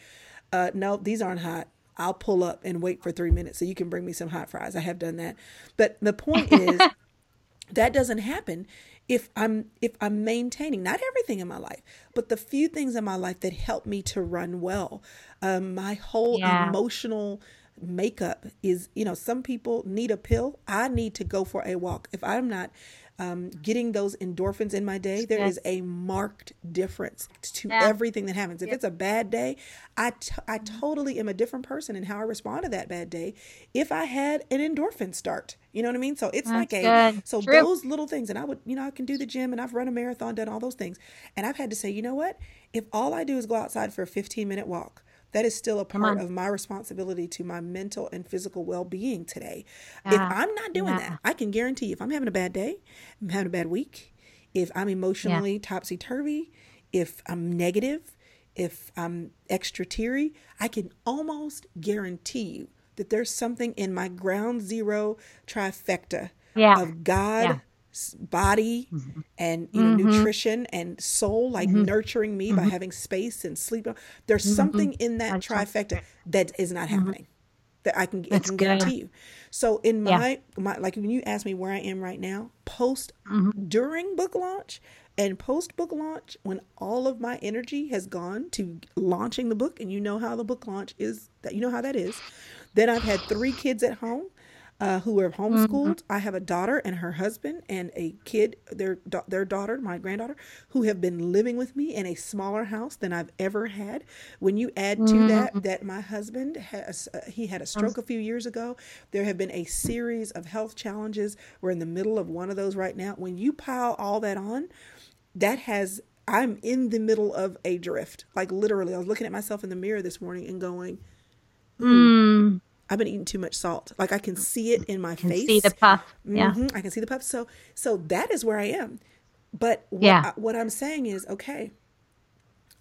Speaker 2: uh, no, these aren't hot. I'll pull up and wait for three minutes so you can bring me some hot fries. I have done that. But the point is, that doesn't happen if i'm if i'm maintaining not everything in my life but the few things in my life that help me to run well um, my whole
Speaker 1: Yeah.
Speaker 2: emotional makeup is you know some people need a pill. I need to go for a walk. If i'm not um, getting those endorphins in my day there is a marked difference to
Speaker 1: Yeah.
Speaker 2: everything that happens. If it's a bad day I, t- I totally am a different person in how i respond to that bad day if i had an endorphin start. You know what i mean? So it's like a
Speaker 1: good.
Speaker 2: so
Speaker 1: True.
Speaker 2: those little things and i would you know i can do the gym and i've run a marathon done all those things and i've had to say you know what? If all i do is go outside for a 15 minute walk that is still a part of my responsibility to my mental and physical well-being today. If i'm not doing
Speaker 1: Yeah.
Speaker 2: that i can guarantee you if i'm having a bad day i'm having a bad week if i'm emotionally topsy-turvy if i'm negative if i'm extra teary i can almost guarantee you that there's something in my ground zero trifecta
Speaker 1: Yeah.
Speaker 2: of God,
Speaker 1: Yeah.
Speaker 2: body, and you know nutrition and soul, like nurturing me by having space and sleep. There's something in that trifecta that is not happening. That I can, I can guarantee you. So in
Speaker 1: Yeah.
Speaker 2: my my like when you ask me where I am right now, post during book launch and post book launch, when all of my energy has gone to launching the book, and you know how the book launch is that you know how that is. Then I've had three kids at home uh, who are homeschooled. I have a daughter and her husband, and a kid, their their daughter, my granddaughter, who have been living with me in a smaller house than I've ever had. When you add to that that my husband has uh, he had a stroke a few years ago. There have been a series of health challenges. We're in the middle of one of those right now. When you pile all that on, that has I'm in the middle of a drift. Like literally, I was looking at myself in the mirror this morning and going,
Speaker 1: Mm,
Speaker 2: I've been eating too much salt. Like I can see it in my face.
Speaker 1: see the puff. Yeah.
Speaker 2: Mhm, I can see the puff. So so that is where I am. But what,
Speaker 1: Yeah.
Speaker 2: I, what I'm saying is, okay,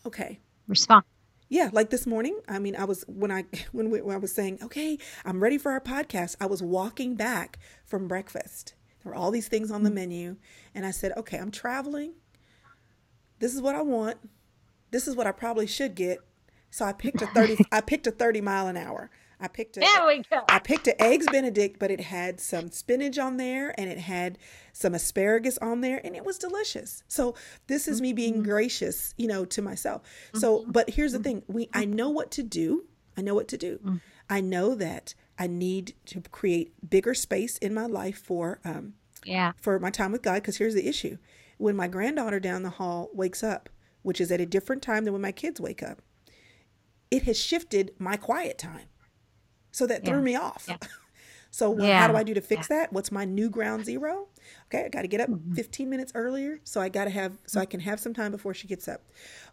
Speaker 2: okay,
Speaker 1: Respond.
Speaker 2: yeah. Like this morning, I mean, I was when I when, we, when I was saying, okay, I'm ready for our podcast. I was walking back from breakfast. There were all these things on the menu, and I said, okay, I'm traveling. This is what I want. This is what I probably should get. So I picked a thirty. I picked a thirty mile an hour. I picked a.
Speaker 1: There we go.
Speaker 2: I picked an eggs Benedict, but it had some spinach on there and it had some asparagus on there, and it was delicious. So this is me being mm-hmm. gracious, you know, to myself. So, mm-hmm. but here's the mm-hmm. thing: we I know what to do. I know what to do. Mm. I know that I need to create bigger space in my life for um,
Speaker 1: yeah
Speaker 2: for my time with God. Because here's the issue: when my granddaughter down the hall wakes up, which is at a different time than when my kids wake up, it has shifted my quiet time. So that yeah. threw me off. Yeah. so yeah. how do I do to fix that? What's my new ground zero? Okay, I got to get up mm-hmm. 15 minutes earlier, so I got to have so I can have some time before she gets up.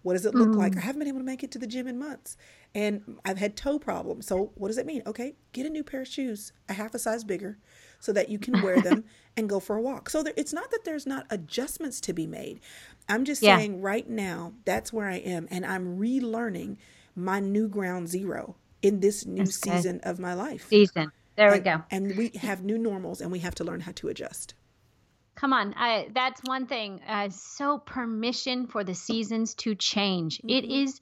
Speaker 2: What does it look mm-hmm. like? I haven't been able to make it to the gym in months, and I've had toe problems. So what does it mean? Okay, get a new pair of shoes, a half a size bigger, so that you can wear them and go for a walk. So there, it's not that there's not adjustments to be made. I'm just yeah. saying right now that's where I am, and I'm relearning my new ground zero in this new okay. season of my life.
Speaker 1: Season. There
Speaker 2: and,
Speaker 1: we go.
Speaker 2: And we have new normals, and we have to learn how to adjust.
Speaker 1: Come on, I, that's one thing. Uh, so permission for the seasons to change. Mm-hmm. It is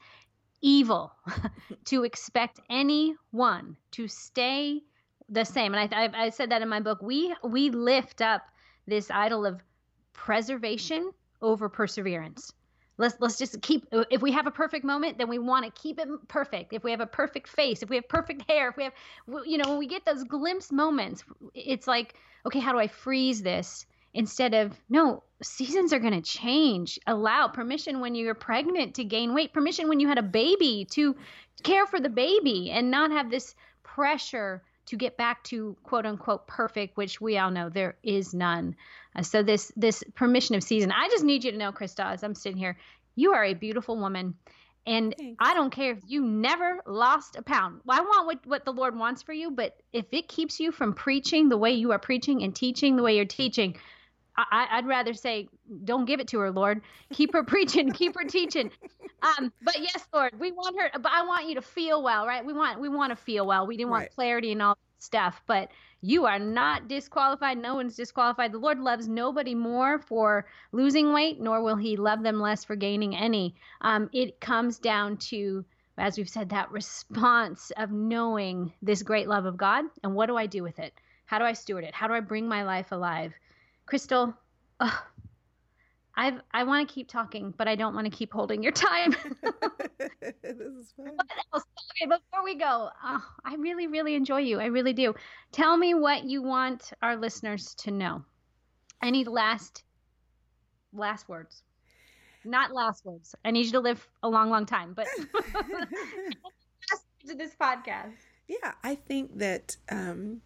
Speaker 1: evil to expect anyone to stay the same. And I, I, I said that in my book. We we lift up this idol of preservation over perseverance. Let's let's just keep. Uh, if we have a perfect moment, then we want to keep it perfect. If we have a perfect face, if we have perfect hair, if we have, you know, when we get those glimpse moments, it's like, okay, how do I freeze this? instead of no seasons are going to change allow permission when you're pregnant to gain weight permission when you had a baby to care for the baby and not have this pressure to get back to quote unquote perfect which we all know there is none uh, so this this permission of season i just need you to know krista as i'm sitting here you are a beautiful woman and Thanks. I don't care if you never lost a pound. I want what, what the Lord wants for you, but if it keeps you from preaching the way you are preaching and teaching the way you're teaching, I, would rather say, don't give it to her, Lord. Keep her preaching, keep her teaching. Um, but yes, Lord, we want her. But I want you to feel well, right? We want we want to feel well. We didn't want right. clarity and all that stuff. But you are not disqualified. No one's disqualified. The Lord loves nobody more for losing weight, nor will He love them less for gaining any. Um, it comes down to as we've said, that response of knowing this great love of God and what do I do with it? How do I steward it? How do I bring my life alive? Crystal, ugh, I've I want to keep talking, but I don't want to keep holding your time. this is fun. What else? Okay, before we go, oh, I really, really enjoy you. I really do. Tell me what you want our listeners to know. Any last last words? Not last words. I need you to live a long, long time, but to this podcast.
Speaker 2: Yeah, I think that um,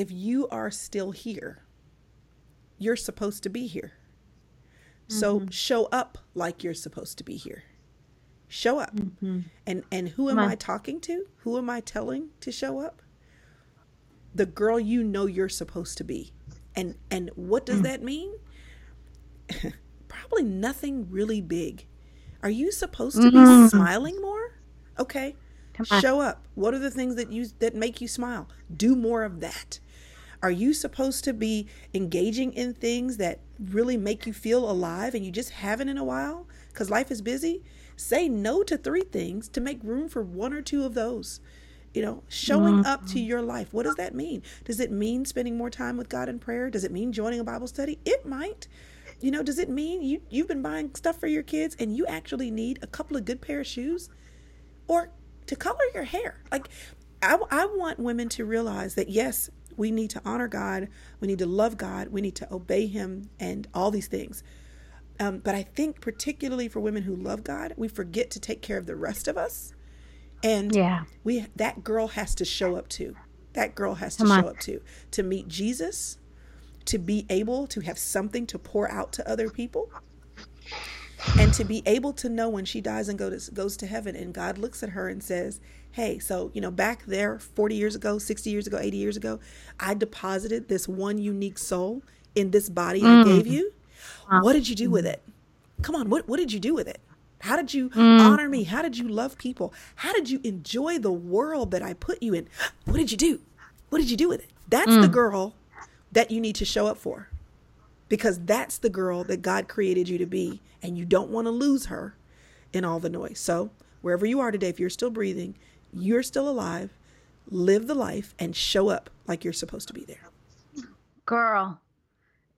Speaker 2: if you are still here, you're supposed to be here. So mm-hmm. show up like you're supposed to be here. Show up. Mm-hmm. And and who am I talking to? Who am I telling to show up? The girl you know you're supposed to be. And and what does mm. that mean? Probably nothing really big. Are you supposed to mm-hmm. be smiling more? Okay. Show up. What are the things that you that make you smile? Do more of that. Are you supposed to be engaging in things that really make you feel alive and you just haven't in a while because life is busy? Say no to three things to make room for one or two of those. You know, showing mm-hmm. up to your life. What does that mean? Does it mean spending more time with God in prayer? Does it mean joining a Bible study? It might. You know, does it mean you you've been buying stuff for your kids and you actually need a couple of good pair of shoes? Or to color your hair. Like, I, I want women to realize that yes, we need to honor God, we need to love God, we need to obey Him, and all these things. Um, but I think, particularly for women who love God, we forget to take care of the rest of us. And yeah. we that girl has to show up too. That girl has to show up too to meet Jesus, to be able to have something to pour out to other people and to be able to know when she dies and goes to, goes to heaven and God looks at her and says, "Hey, so, you know, back there 40 years ago, 60 years ago, 80 years ago, I deposited this one unique soul in this body mm. I gave you. What did you do with it? Come on, what what did you do with it? How did you mm. honor me? How did you love people? How did you enjoy the world that I put you in? What did you do? What did you do with it? That's mm. the girl that you need to show up for because that's the girl that God created you to be, and you don't want to lose her in all the noise. So, wherever you are today, if you're still breathing, you're still alive, live the life and show up like you're supposed to be there.
Speaker 1: Girl,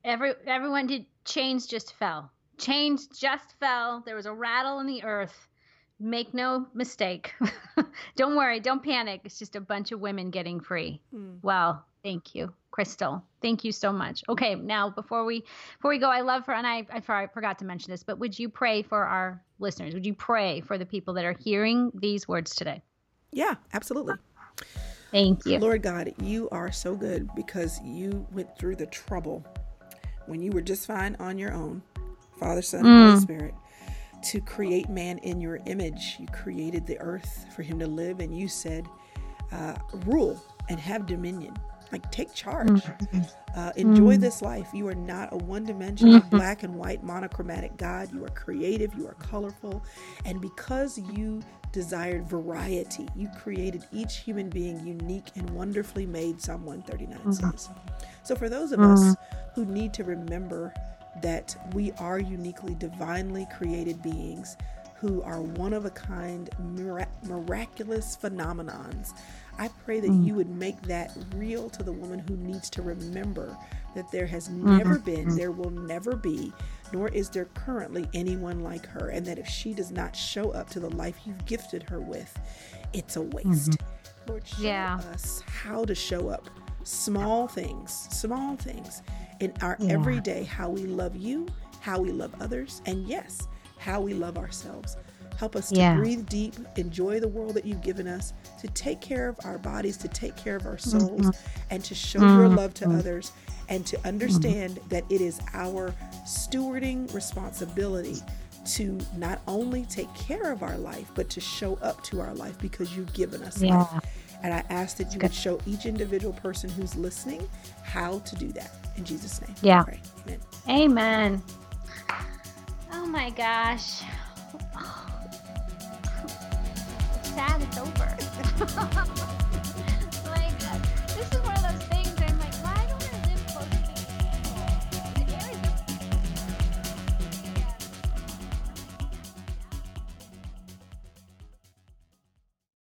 Speaker 1: every everyone did chains just fell. Chains just fell. There was a rattle in the earth. Make no mistake. don't worry, don't panic. It's just a bunch of women getting free. Mm. Well, thank you, Crystal. Thank you so much. Okay, now before we before we go, I love for and I I forgot to mention this, but would you pray for our listeners? Would you pray for the people that are hearing these words today?
Speaker 2: Yeah, absolutely.
Speaker 1: Thank you.
Speaker 2: Lord God, you are so good because you went through the trouble when you were just fine on your own, Father, Son, mm. Holy Spirit, to create man in your image. You created the earth for him to live, and you said, uh, rule and have dominion. Like, take charge. Mm-hmm. Uh, enjoy mm. this life. You are not a one dimensional, mm-hmm. black and white, monochromatic God. You are creative, you are colorful. And because you desired variety, you created each human being unique and wonderfully made, Psalm 139 mm-hmm. says. So, for those of us mm-hmm. who need to remember that we are uniquely, divinely created beings who are one of a kind, miraculous phenomenons, I pray that mm. you would make that real to the woman who needs to remember that there has mm-hmm. never been, there will never be, nor is there currently anyone like her, and that if she does not show up to the life you've gifted her with, it's a waste. Mm-hmm. Lord, show yeah. us how to show up. Small things, small things in our yeah. everyday, how we love you, how we love others, and yes, how we love ourselves. Help us to yeah. breathe deep, enjoy the world that you've given us, to take care of our bodies, to take care of our souls, mm-hmm. and to show mm-hmm. your love to others, and to understand mm-hmm. that it is our stewarding responsibility to not only take care of our life, but to show up to our life because you've given us yeah. life. And I ask that you Good. would show each individual person who's listening how to do that. In Jesus' name.
Speaker 1: Yeah. Pray. Amen. Amen. Oh my gosh. Oh. Sad it's over. like, this is